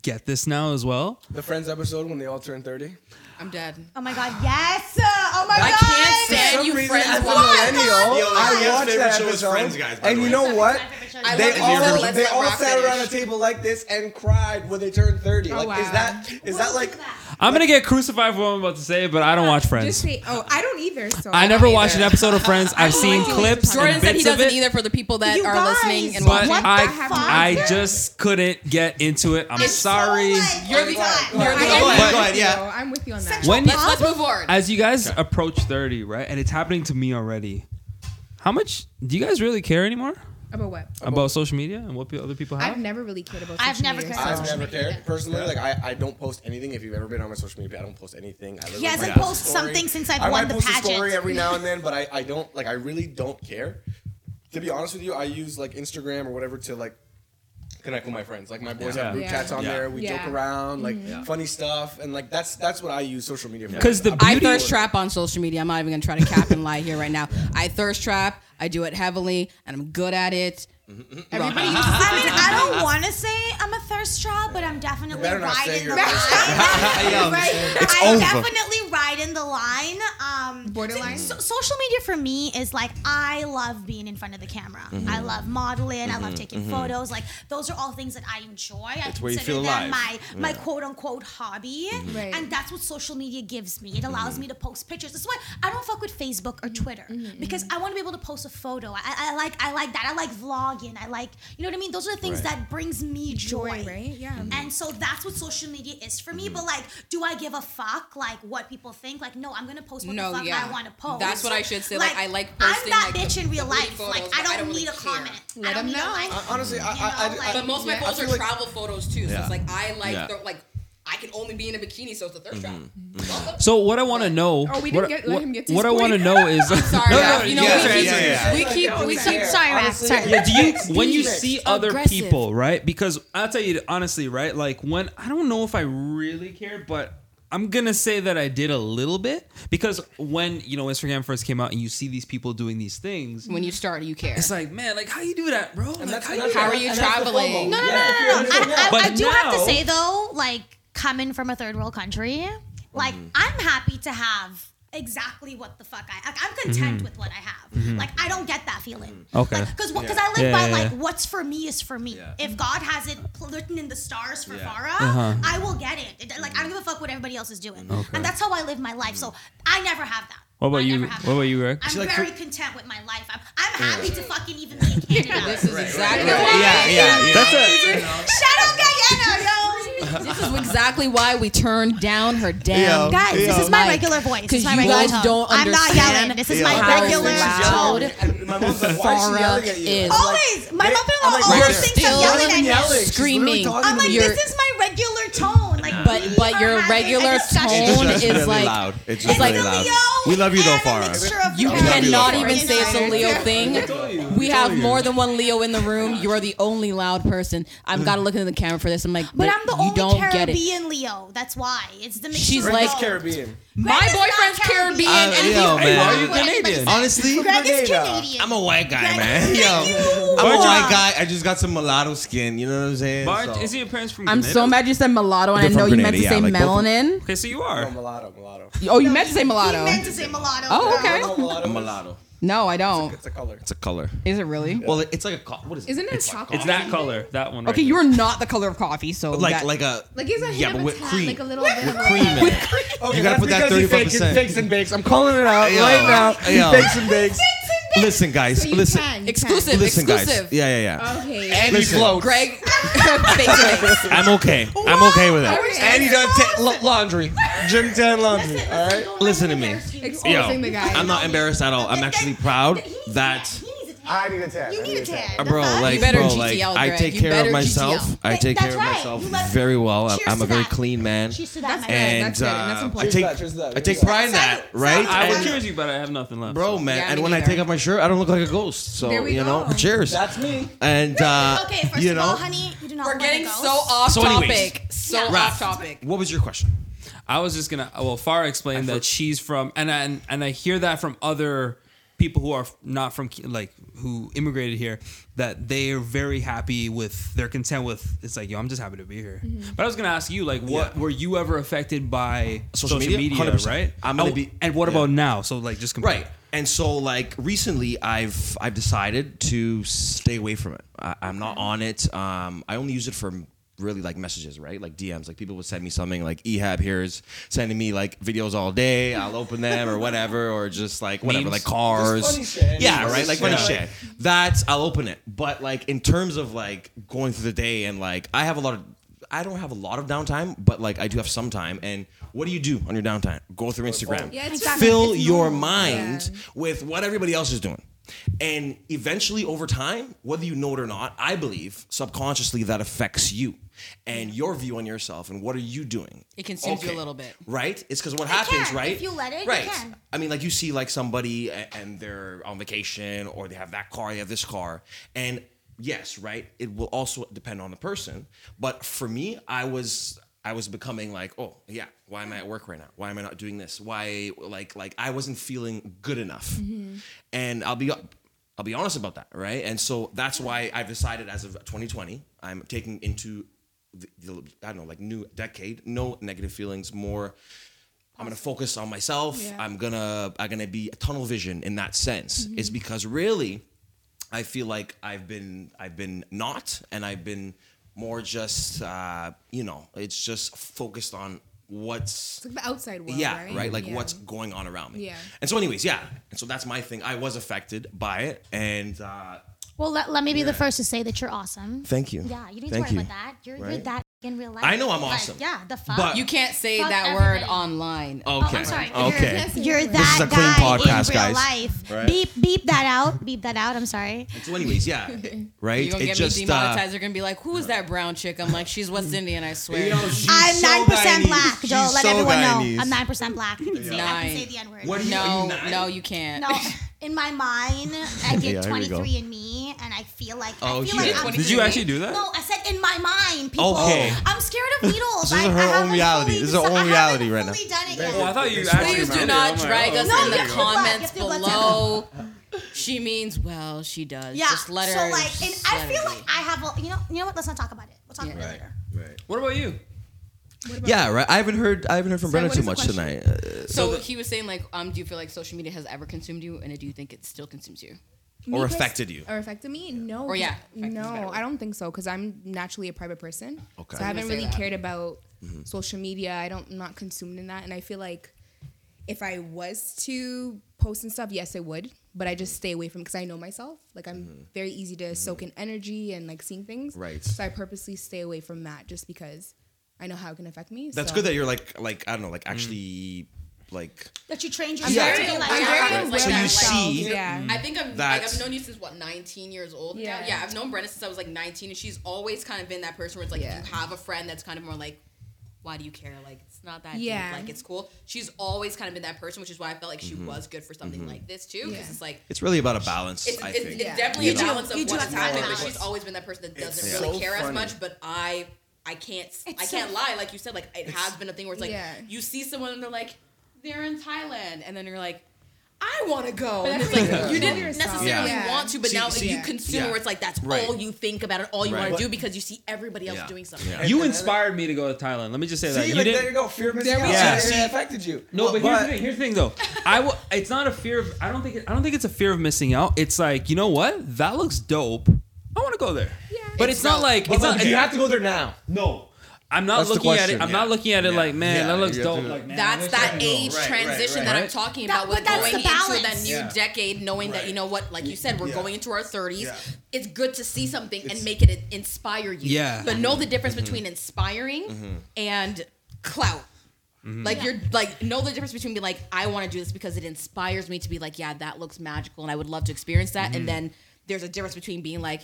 get this now as well. The Friends episode when they all turn 30. I'm dead. Oh my God, yes! Oh my I God! can't stand you friends as a millennial, I Leah's watched favorite that show is episode, Friends, guys, by and the you way. know what? I they all, Let's they all sat around a table like this and cried when they turned 30. Oh, like, is wow. that is that like? I'm gonna get crucified for what I'm about to say, but I don't uh, watch Just Friends. say, oh, I don't either. So I never watched an episode of Friends. I've seen like clips Jordan and said he of doesn't it, either for the people that You are guys, listening and but watching. What the I? I just couldn't get into it. I'm It's sorry. So, You're the- what? you're the- I Go am ahead, with go you, ahead, yeah. I'm with you on that. Sexual When- let's, let's move forward. As you guys approach 30, right, and it's happening to me already. How much do you guys really care anymore About what? about social media and what other people have? I've never really cared about. I've social never media, cared I've social never media. cared personally. Like I, I don't post anything. If you've ever been on my social media, I don't post anything. I literally He hasn't might post a posted something since I've I won might the post a pageant. story every now and then, but I, I don't like. I really don't care. To be honest with you, I use like Instagram or whatever to like connect with my friends. Like my boys Yeah. have group Yeah. chats on Yeah. there. We Yeah. joke around, like mm-hmm. funny stuff, and like that's that's what I use social media for. 'Cause the I'm I beauty- thirst trap on social media. I'm not even gonna try to cap and lie here right now. I thirst trap. I do it heavily, and I'm good at it. Mm-hmm. Everybody uses I mean, I don't want to say I'm a thirst trap, but I'm definitely better not say riding the you're line. a thirst Yo, I'm It's over. definitely riding the line. Borderline. So, social media for me is like I love being in front of the camera. Mm-hmm. I love modeling. I love mm-hmm. taking mm-hmm. photos. Like those are all things that I enjoy. I It's where you consider feel them alive. my my Yeah. Mm-hmm. quote unquote hobby. Right. And that's what social media gives me. It allows mm-hmm. me to post pictures. That's why I don't fuck with Facebook or Twitter because I want to be able to post a photo. I, I like I like that. I like vlogging. I like you know what I mean. Those are the things Right. that brings me joy. Joy, right? Yeah. And so that's what social media is for me. But like, do I give a fuck like what people think? Like, no, I'm gonna post what No, the fuck yeah. I want to post. That's what I should say. Like, I like posting, I'm that like, bitch the- in real life. photos, like, I I don't, don't need really a care. comment. Let I don't them know. A like. Uh, honestly, I- I- I- know, I- like- But most of my Yeah. posts are like- travel photos too. So it's like I like Yeah. the like I can only be in a bikini, so it's a thirst trap. So what I want to know, Oh, we didn't what, get- let him get to what I want to know is, Sorry, No, no, Raph, you know yeah, we keep yeah, yeah. we keep we keep Sorry, Raph. Sorry. Yeah, do you when you see other Aggressive. people, right? Because I'll tell you honestly, right? Like when I don't know if I really care, but I'm gonna say that I did a little bit because when you know Instagram first came out and you see these people doing these things, when you start, you care. it's like, man, like how you do that, bro? Like, how you How are you and traveling? No, no, no, no, you're no. I, I, But I do have to say though, like coming from a third world country, like Mm-hmm. I'm happy to have exactly what the fuck I. Like, I'm content Mm-hmm. with what I have. Like I don't get that feeling. Okay. Because because I live Yeah, by yeah, like what's for me is for me. Yeah. If God has it written in the stars for Yeah. Farah, Uh-huh. I will get it. It- Like I don't give a fuck what everybody else is doing. And that's how I live my life. So I never have that. What about I you? What about you, Rick? I'm See, like, very for- content with my life. I'm, I'm happy to fucking even be in Canada. This is exactly Yeah, why. yeah, yeah. That's a Shout out Guyana, yo. This is exactly why we turned down her damn. Yo. Guys, this is my mic. regular voice. This 'Cause is my you regular guys tone. don't I'm not yelling. This is Yo. my how regular loud tone. And my mom's like, why is she Farah yelling at you? is. Always. My mother-in-law I'm like, always right thinks there. I'm yelling at yelling. you. She's Screaming. literally talking I'm to like. You're- this is my regular tone. Like, But but your regular discussion. tone just is really like loud. It's it's just like really loud. Leo We love you though, and Farah. you cannot Yeah. even say it's a Leo thing. We We have more than one Leo in the room. You're the only loud person. I've got to look into the camera for this. I'm like, But I'm the you only don't get it. Caribbean Leo. That's why. It's the mixture She's like- Caribbean. My Greg is boyfriend's Caribbean, Uh, and yo, he's man. why are you Canadian? Honestly, Greg is Canadian. I'm a white guy, Greg, man. you- Yo, I'm a white guy. I just got some mulatto skin. You know what I'm saying? Bart, So- isn't your parents from? I'm Grenada? so mad you said mulatto, and I They're know from you meant to Grenada, say like melanin. Okay, so you No, are. mulatto, mulatto. Oh, you meant to say mulatto. He meant to say mulatto. Oh, okay. I'm mulatto. No, I don't. It's a color. It's a color. Is it really? Well, it's like a co- what is it? Isn't it It's chocolate? It's that color, that one. Right Okay, there. you're not the color of coffee, so like that- like a Like it's a hint yeah, of but a with tad, cream. like a little with bit of a- cream in it. Okay, You gotta that's put that because he 35%. fakes- fakes and bakes. I'm calling it out Yo. right now. He Yo. fakes and bakes. Listen, guys. So you listen. can, you exclusive, Listen, exclusive. guys. Yeah, yeah, yeah. can. Okay. And he Listen. floats. Greg, face. I'm okay. I'm okay with it. And he done ta- la- laundry. Gym Tan laundry. All right. Listen to me. embarrass you. Exposing the guy. I'm not embarrassed at all. I'm actually proud He needs a that. Tan. He needs a tan. I need a tan. You I need a tan. Bro, The fuck? like, You better bro, GTL, like, I take You care of myself. GTL. I take That's care of myself very well. I'm, I'm a very that. clean man, Cheers to that, That's my good. friend. and That's good, that's uh, I important. take Cheers to that, that, I take pride in that, right? I would And- cheers you, but I have nothing left. Bro, man, Yeah, and me when I take off my shirt, I don't look like a ghost. So you know, cheers. That's me. And uh, Okay, first you of know, all, honey, you do not We're getting so off topic. So off topic. what was your question? I was just gonna. Well, Farah explained that she's from, and and and I hear that from other people who are not from like who immigrated here that they are very happy with they're content with it's like yo i'm just happy to be here but i was gonna ask you like what Yeah. were you ever affected by Social social, media? media, right I'm gonna Oh, be- and what yeah. about now so like just compare. Right. And so like recently I've I've decided to stay away from it. I, I'm not on it. Um, I only use it for really like messages, right? Like DMs. Like people would send me something like Ehab here's sending me like videos all day. I'll open them or whatever, or just like whatever, Memes? like cars. Funny shit. Yeah, right. Like shit. funny shit. That's I'll open it. But like in terms of like going through the day and like I have a lot of I don't have a lot of downtime, but like I do have some time. And what do you do on your downtime? Go through Instagram. Yeah, Exactly. Fill your mind Yeah. with what everybody else is doing. And eventually, over time, whether you know it or not, I believe subconsciously that affects you and your view on yourself and what are you doing. It consumes you a little bit. Right? It's because what It happens, can. right? If you let it, it right? can. I mean, like you see, like somebody and they're on vacation or they have that car, they have this car, and yes, right. It will also depend on the person, but for me, I was. I was becoming like, oh yeah, why am I at work right now? Why am I not doing this? Why like like I wasn't feeling good enough, mm-hmm. and I'll be I'll be honest about that, right? And so that's why I've decided as of 2020, I'm taking into the, the I don't know like new decade, no negative feelings, more I'm gonna focus on myself. Yeah. I'm gonna I'm gonna be a tunnel vision in that sense. Mm-hmm. Is because really, I feel like I've been I've been not, and I've been more just uh, you know, it's just focused on what's It's like the outside world. yeah, right? right? Like Yeah. what's going on around me. Yeah. And so, anyways, yeah. And so that's my thing. I was affected by it, and uh, Well, let, let me be the first to say that you're awesome. thank you. Yeah, you need Thank to worry you. about that. You're, you're that in real life. I know I'm Like, awesome. yeah, the fuck. But- You can't say Fuck that word everybody. online. Oh, Okay. I'm sorry. Okay. You're, you're This that is a clean guy podcast, in real guys. life. Right. Beep beep that out. Beep that out. I'm sorry. And so, anyways, yeah. Right. You're gonna It get just me uh, demonetized. They're gonna be like, "Who is that brown chick?" I'm like, "She's West Indian, I swear." you know, she's I'm so nine percent black, Joe. She's Let so everyone know. I'm nine percent black. I can say, I Nine. can say the N word. What you- no, you no, you can't. No, in my mind, I did Yeah, here we go. 23andMe, and I feel like I Oh, feel shit. like I'm. Did you actually do that? No, I said in my mind. People, Okay. I'm scared of needles. This is her I own reality. fully This is her own reality right now. done it yet. Oh, I thought you oh Please actually Please did do it. not I'm drag oh, us No, in the you have to go back. You comments have to go back. below. She means well, she does. Yeah. Just let her. so like, and I feel like. I have. A, you know, you know what? Let's not talk about it. We'll talk Yeah. about it later. Right. What about you? Yeah, right. I haven't heard. I haven't heard from Sorry, Brenda too much question? tonight. Uh, So he was saying like, um, do you feel like social media has ever consumed you, and do you think it still consumes you? Me Or affected you. Or affected me? No. Or, yeah, 'cause- affected is a better No. I don't think so because I'm naturally a private person. Okay. So I I haven't really that. cared about Mm-hmm. social media. I don't, I'm not consumed in that. And I feel like if I was to post and stuff, yes, I would. But I just stay away from because I know myself. Like I'm very easy to soak in energy and like seeing things. Mm-hmm. Right. So I purposely stay away from that just because I know how it can affect me. That's so. good that you're like, like I don't know, like actually, like That you trained I'm yourself very like. aware "Ah, of, like So you Like, see- Yeah. I think I'm. Like, I've known you since what 19 years old now. Yeah. Yeah, I've known Brenda since I was like 19, and she's always kind of been that person where it's like Yeah. if you have a friend that's kind of more like, why do you care? Like it's not that Yeah. deep. Like it's cool. She's always kind of been that person, which is why I felt like she was good for something like this too, because Yeah. it's like. it's really about a balance. It's, I it's, think. it's Yeah. definitely You a do- balance you of do what's have to have happening, but she's always been that person that doesn't It's really so care as much. But I, I can't, I can't so- lie. Like you said, like it has been a thing where it's like Yeah. you see someone and they're like, they're in Thailand, and then you're like. I want to go. But And it's like what you you didn't necessarily Yeah. want to, but See- now see- you consume yeah. where it's like that's Right. all you think about it, all you Right. want to do because you see everybody else Yeah. doing something. Yeah. You inspired me to go to Thailand. Let me just say that. See, You like, didn't. there you go. Fear of missing There out. we go. See, it affected you. No, but here's the thing. Here's the thing, though. I w- it's not a fear of. I don't think. It, I don't think it's a fear of missing out. It's like you know what? That looks dope. I want to go there. Yeah. But it's, It's not not- like But it's look, not. you have to go there now. no. I'm not That's looking at it. I'm not looking at it Yeah. like, man, Yeah, that looks dope. to- Like, man, That's this that is dope. age Right, right, transition right. that I'm Right. talking That- about with but that's going the into that new Yeah. decade, knowing that you know what, like you said, we're Yeah. going into our 30s. Yeah. It's good to see something and make it inspire you. Yeah. But know the difference between inspiring Mm-hmm. and clout. Mm-hmm. Like you're like know the difference between being like I want to do this because it inspires me to be like yeah that looks magical and I would love to experience that Mm-hmm. and then there's a difference between being like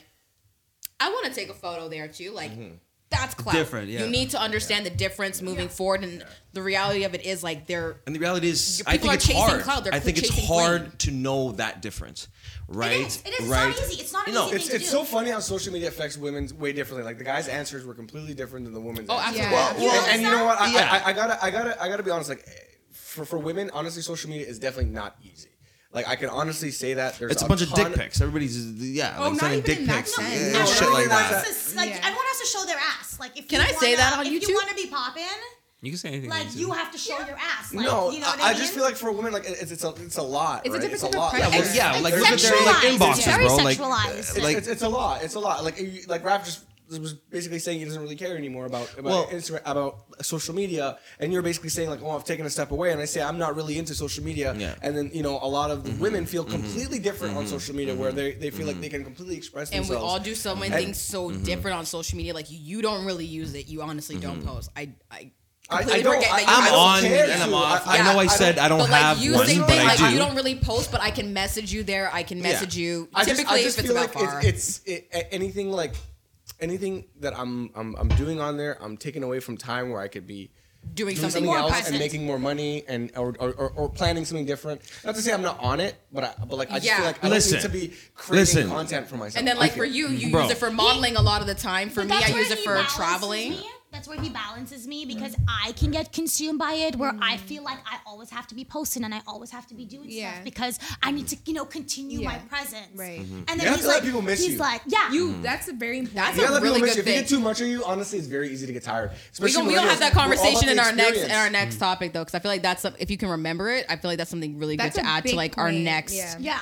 I want to take a photo there too like mm-hmm. that's clout Different, yeah. you need to understand the difference moving forward and the reality of it is like they're And the reality is, I think are it's hard. cloud, they're I think it's hard flame. to know that difference, right? It is. It is. It's right? not easy. It's not an No, easy It's thing to it's do. so funny how social media affects women way differently. Like the guys' answers were completely different than the women's. Oh, answers. absolutely. Yeah. You and, and you know what? I, Yeah. I, I gotta, I gotta, I gotta be honest. Like, for for women, honestly, social media is definitely not easy. Like, I can honestly say that there's It's a bunch of dick pics. Everybody's yeah, Oh, like not sending even dick that pics, sense. yeah, No, shit not like that. that like Yeah. everyone has to show their ass. Like if Can you I say wanna- that on if YouTube? you want to be popping, You can say anything. like you have to show your ass. Like, No, you know what I, I, I mean? just feel like for a woman, like it's it's a it's a lot. It's a different it's a type lot. pressure. Well, yeah, It's like look at their like sexualized. inboxes, It's very bro. Like, sexualized. like it's, it's a lot. It's a lot. Like you- like Raph just was basically saying he doesn't really care anymore about about Well- Instagram about social media, and you're basically saying like, oh, I've taken a step away, and I say I'm not really into social media, Yeah. Mm-hmm. and then you know a lot of the women feel completely different on social media, where they they feel like Mm-hmm. they can completely express and we all do so many And- things so Mm-hmm. different on social media like you don't really use it you honestly don't post I I I, I completely don't. forget I, that you I I'm on and I'm off. I, I, know I, I said I don't but like have you one, same but thing I do. you don't really post but I can message you there I can message you I just, typically I just if it's feel about like far it's, it's it, anything like anything that I'm, I'm I'm doing on there. I'm taking away from time where I could be doing doing something something more else present and making more money and or, or, or, or planning something different. Not to say I'm not on it, but I, but like I just Yeah. feel like I Listen. don't need to be creating Listen. content for myself. and then like feel. for you you Bro. use it for modeling a lot of the time for But me I use it for traveling me. That's where he balances me because I can get consumed by it where I mm. feel like I always have to be posting and I always have to be doing Yeah. stuff because I need to, you know, continue my presence. Right. Mm-hmm. And then have he's like, people miss he's you. like, yeah, You. Mm. That's a very important. That's You gotta a let people really miss good you. If you get too much of you, honestly, it's very easy to get tired. We Especially don't, we don't have that We're all about conversation in our next in our next topic though, because I feel like that's if you can remember it, I feel like that's something really That's good to add to big like our next. yeah. yeah.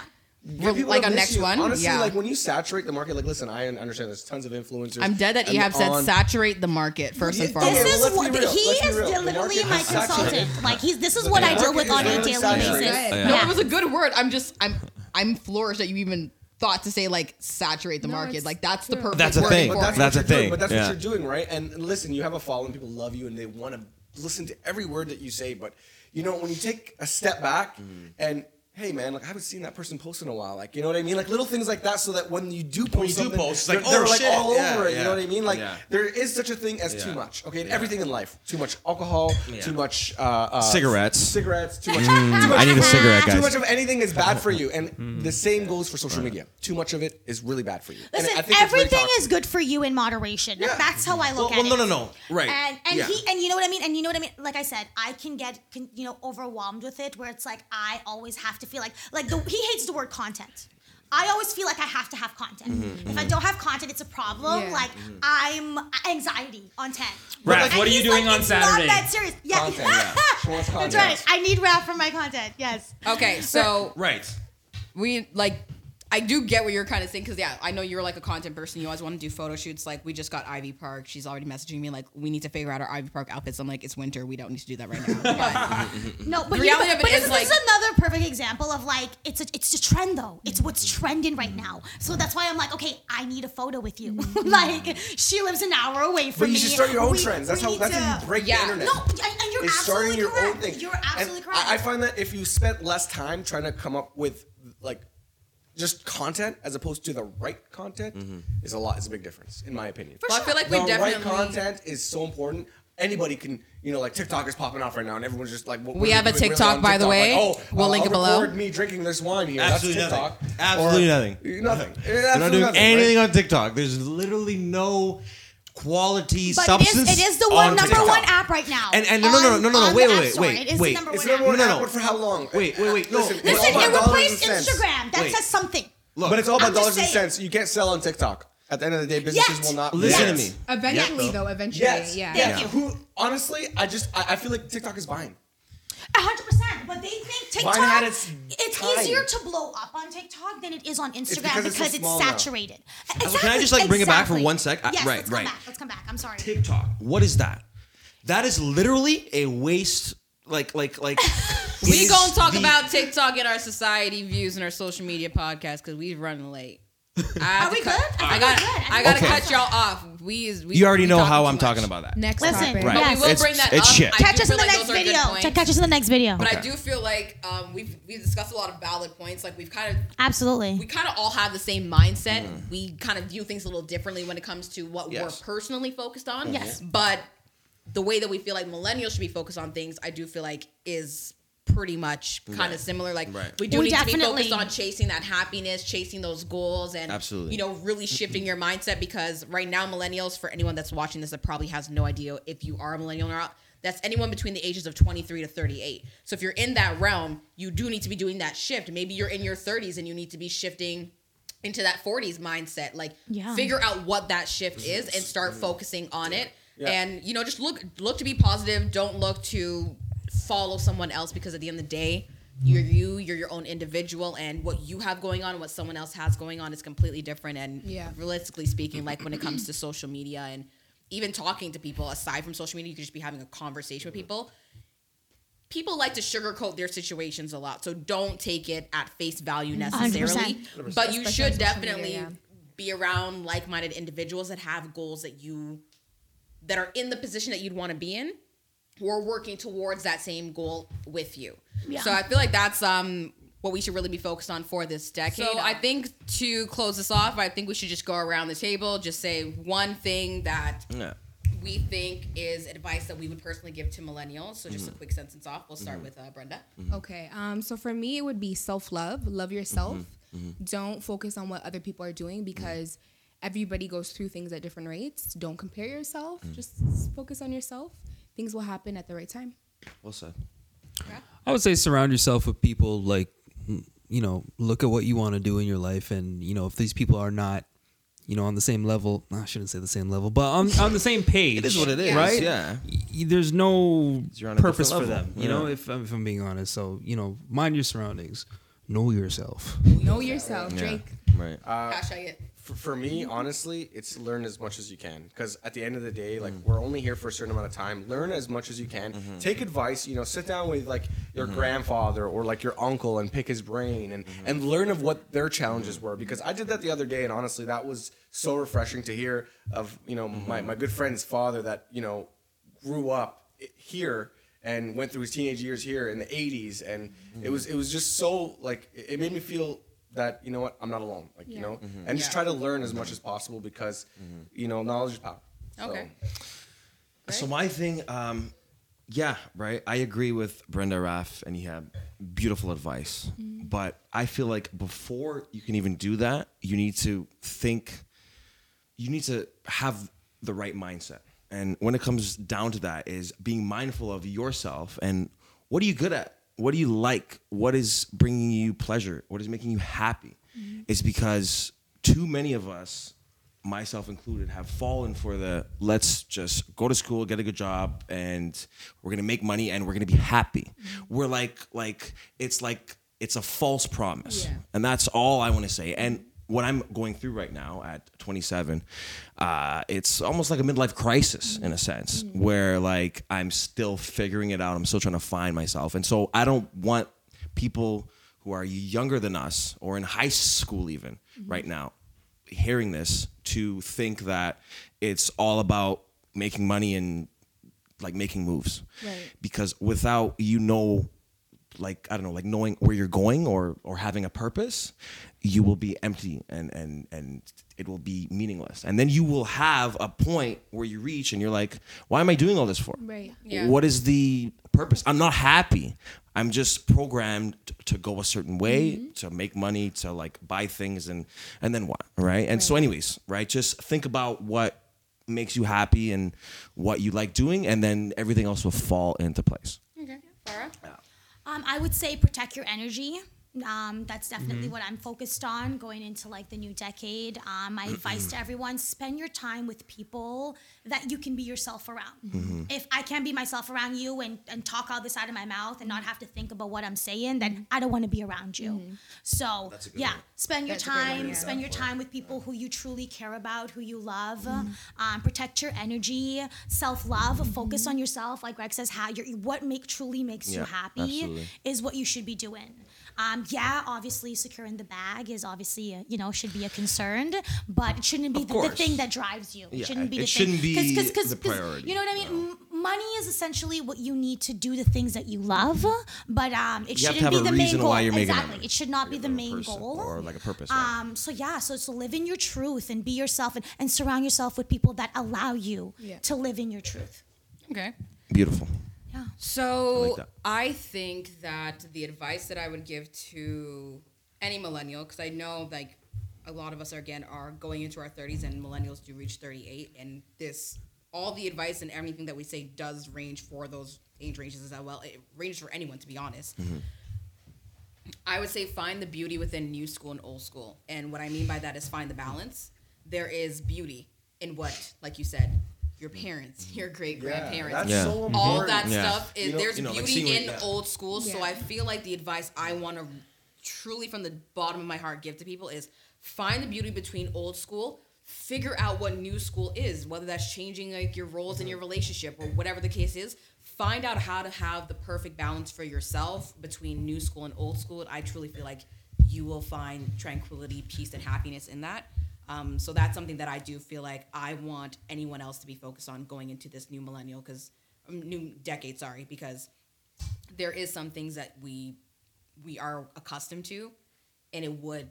Yeah, Re- people like don't our miss next you. one. Honestly, yeah. like when you saturate the market, like listen, I understand there's tons of influencers. I'm dead that and Ehab said on- saturate the market first and Yeah, foremost. This is let's what be real. he is literally my is saturated. consultant. Like he's this is what I deal with on a daily very basis. saturated. No, it was a good word. I'm just I'm I'm flourished that you even thought to say like saturate the No, market. Like that's the true. perfect That's a word thing. for But that's. That's what a you're doing. thing. But that's Yeah. what you're doing, right? And listen, you have a following. People love you, and they want to listen to every word that you say. But you know, when you take a step back Mm-hmm. and hey, man, like I haven't seen that person post in a while. Like you know what I mean? Like little things like that, so that when you do post, When you do post, it's they're, like, they're oh, like all Yeah, over it. You know what I mean? Like Yeah. there is such a thing as too much. Okay, in Yeah. everything in life, too much alcohol, Yeah. too much uh, uh, Cigarettes. cigarettes, too much. too Mm, much I need a cigarette, guys. Too much of anything is bad for you, and the same goes for social media. Too much of it is really bad for you. And Listen, I think everything toxic. is good for you in moderation. Yeah. That's how I look Well, at well, it. Well, no, no, no. Right. And and Yeah. he and you know what I mean. And you know what I mean. Like I said, I can get can, you know overwhelmed with it, where it's like I always have to feel like like the, he hates the word content. I always feel like I have to have content. Mm-hmm, If I don't have content, it's a problem. Yeah. Like I'm anxiety on ten. Raph, And what are you doing like, on it's Saturday? Not that serious. Yeah. Content, yeah. She wants That's right. I need rap for my content. Yes. Okay, so Right. we like I do get what you're kind of saying because yeah, I know you're like a content person. You always want to do photo shoots. Like we just got Ivy Park. She's already messaging me like we need to figure out our Ivy Park outfits. I'm like it's winter. We don't need to do that right now. But No, but, The you- but, of it but is, this, like- this is another perfect example of like it's a it's a trend though. It's what's trending right now. So that's why I'm like, okay, I need a photo with you. Mm-hmm. like she lives an hour away from me. But you me. should start your own We- trends. That's how need that's how you break Yeah. the internet. No, and, and you're is starting absolutely your correct. own thing. You're And absolutely I- correct. I find that if you spent less time trying to come up with like just content as opposed to the right content is a lot is a big difference in my opinion. For Well, I feel like we the definitely right content is so important. Anybody can, you know, like TikTok is popping off right now, and everyone's just like, what, We what have a doing really TikTok, by the way. Like, oh, We'll uh, link I'll it below. Me drinking this wine here. Absolutely That's nothing. Absolutely Or- nothing. Nothing. They're not doing nothing, anything right? on TikTok. There's literally no quality but substance. is, it is the one on number TikTok. one app right now. And- and no, no, no, no, no, no, on wait, the wait, App wait, It is wait. the number It's one app. No, no, no. but for how long? Wait, wait, wait, no. Listen, Listen, it replaced. Instagram. That Wait. says something. Look, But it's all about I'm dollars and cents. You can't sell on TikTok. At the end of the day, businesses Yet. will not listen Yes. to me. Eventually, Yeah. though, eventually, Yes. yeah. Thank you. Who honestly, I just I, I feel like TikTok is buying. A hundred percent. But they think TikTok. Vine had its it's time. easier to blow up on TikTok than it is on Instagram because because, it's so it's, small now. saturated. So can I just, like, bring it back for one sec? Yes, right, let's right. come back. Let's come back. I'm sorry. TikTok. What is that? That is literally a waste. Like, like, like. we gonna talk the- about TikTok in our society views and our social media podcast because we running late. I Are we cut- good? I I got. we're good. I I gotta think we're cut y'all off. We is. We, You already we know how I'm much. talking about that. Next Listen, topic. Right. But Yes. we will It's- bring that it's up. shit. I do Catch us feel in the like next those are good video. points. Catch us in the next video. But I do feel like um, we've we've discussed a lot of valid points. Like we've kind of Absolutely. we kind of all have the same mindset. We kind of view things a little differently when it comes to what Yes. we're personally focused on. Yes. But the way that we feel like millennials should be focused on things, I do feel like is pretty much kind Right. of similar. Like Right. we do We need to be focused on chasing that happiness, chasing those goals, and Absolutely. you know, really shifting your mindset because right now, millennials, for anyone that's watching this that probably has no idea if you are a millennial or not, that's anyone between the ages of 23 to 38. So if you're in that realm, you do need to be doing that shift. Maybe you're in your 30s and you need to be shifting into that 40s mindset. Like Yeah. figure out what that shift is and start mm-hmm. focusing on it. Yeah. And you know, just look look to be positive. Don't look to follow someone else because at the end of the day, you're you, you're your own individual, and what you have going on, and what someone else has going on is completely different. And Yeah. realistically speaking, like when it comes to social media and even talking to people, aside from social media, you could just be having a conversation with people. People like to sugarcoat their situations a lot, so don't take it at face value necessarily. 100%. But you Especially should definitely media, yeah. be around like-minded individuals that have goals that you that are in the position that you'd want to be in or working towards that same goal with you. Yeah. So I feel like that's um what we should really be focused on for this decade. So I think to close this off, I think we should just go around the table, just say one thing that Yeah. we think is advice that we would personally give to millennials. So just a quick sentence off. We'll start with uh, Brenda. Okay. Um, so for me, it would be self love. Love yourself. Don't focus on what other people are doing because everybody goes through things at different rates. Don't compare yourself. Mm. Just focus on yourself. Things will happen at the right time. Well said. I would say surround yourself with people like, you know, look at what you want to do in your life, and you know, if these people are not, you know, on the same level, I shouldn't say the same level, but on, on the same page. It is what it is, right? yeah. There's no You're on purpose for them, level, you know. If, I'm- if I'm being honest, so you know, mind your surroundings, know yourself. Know yourself, Yeah. Drake. Right. Uh, Hashtag it. For, for me, mm-hmm. honestly, it's learn as much as you can. Because at the end of the day, like mm. we're only here for a certain amount of time. Learn as much as you can. Mm-hmm. Take advice. You know, sit down with like your mm-hmm. grandfather or like your uncle and pick his brain and and learn of what their challenges were. Because I did that the other day, and honestly, that was so refreshing to hear of you know my my good friend's father that you know grew up here and went through his teenage years here in the 80s and it was it was just so like it it made me feel that you know what I'm not alone like you Yeah. know mm-hmm. and just try to learn as much as possible because mm-hmm. you know knowledge is power So, Okay. So my thing, um, yeah, right. I agree with Brenda Raph, and you have beautiful advice. Mm-hmm. But I feel like before you can even do that, you need to think. You need to have the right mindset, and when it comes down to that, is being mindful of yourself and what are you good at. What do you like? What is bringing you pleasure? What is making you happy? Mm-hmm. It's because too many of us myself included, have fallen for the let's just go to school, get a good job, and we're gonna make money and we're gonna be happy. Mm-hmm. We're like like it's like it's a false promise, Yeah. and that's all I want to say. And what I'm going through right now at 27, uh, it's almost like a midlife crisis in a sense, where like I'm still figuring it out. I'm still trying to find myself, and so I don't want people who are younger than us or in high school even right now hearing this to think that it's all about making money and like making moves Right. because without you know like i don't know like knowing where you're going or or having a purpose you will be empty and and and it will be meaningless. And then you will have a point where you reach and you're like why am i doing all this for? Right. Yeah. what is the purpose? I'm not happy. I'm just programmed to go a certain way mm-hmm. to make money to like buy things and and then what right? And so anyways right just think about what makes you happy and what you like doing and then everything else will fall into place. Okay. Farah? Um, I would say protect your energy. Um, that's definitely what I'm focused on going into like the new decade. Um, my advice to everyone: spend your time with people that you can be yourself around. If I can't be myself around you and, and talk all the side of my mouth and not have to think about what I'm saying, then I don't want to be around you. So yeah, spend your That's a great one, time. yeah. Spend your time with people who you truly care about, who you love. Um, protect your energy, self love. Focus on yourself. Like Greg says, how you're, what make truly makes you Yeah, happy absolutely. is what you should be doing. Um, yeah, obviously securing the bag is obviously a, you know should be a concern, but it shouldn't be the, the thing that drives you. Yeah, it shouldn't be it the shouldn't thing. be 'Cause- 'cause- 'cause- the 'cause, priority, You know what I mean? M- money is essentially what you need to do the things that you love, but um, it You shouldn't to have be a the main goal. why you're making exactly, money. it should not be the main goal or like a purpose, right? Um, so yeah, so so live in your truth and be yourself and, and surround yourself with people that allow you Yeah. to live in your truth. Okay. beautiful Yeah. So that. I, think that the advice that I would give to any millennial, because I know like a lot of us are again are going into our 30s and millennials do reach 38, and this all the advice and everything that we say does range for those age ranges as well. It ranges for anyone to be honest. Mm-hmm. I would say find the beauty within new school and old school. And what I mean by that is find the balance. There is beauty in what, like you said, your mm-hmm. parents, mm-hmm. your great grandparents, that's Yeah. so important. all that Yeah. stuff is You know- there's you know, like beauty seeing in what- yeah. old school so i feel like the advice i want to truly from the bottom of my heart give to people is find the beauty between old school figure out what new school is whether that's changing like your roles in your mm-hmm. relationship or whatever the case is find out how to have the perfect balance for yourself between new school and old school i truly feel like you will find tranquility peace and happiness in that um, so that's something that I do feel like I want anyone else to be focused on going into this new millennial because um, new decade, sorry, because there is some things that we we are accustomed to, and it would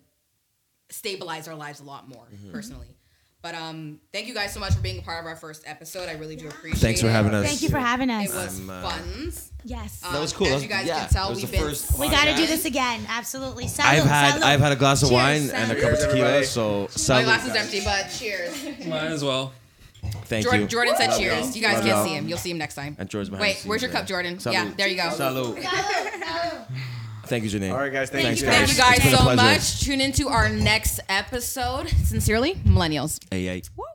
stabilize our lives a lot more personally. But um, thank you guys so much for being a part of our first episode. I really do appreciate. It. Thanks for it. having us Thank you for having us. It was I'm, uh, fun. Yes. That was cool. as was- you guys yeah, can tell, we've been- first we got to do this again. Absolutely. Salud, I've had salud. I've had a glass of Cheers, wine and a salud. cup of tequila, everybody. so My salud, glass is guys. empty, but cheers. Might as well. Thank Jordan, you. Jordan said Love cheers. y'all. You guys Love can't y'all. see him. You'll see him next time. And George's behind Wait, the scenes where's your right cup, Jordan? Salud. Yeah, there you go. Salud. Thank you, Janae. All right, guys. Thank, Thanks, you. Thank you guys It's been a so pleasure. much. Tune into our next episode. Sincerely, Millennials. Hey, hey. Woo.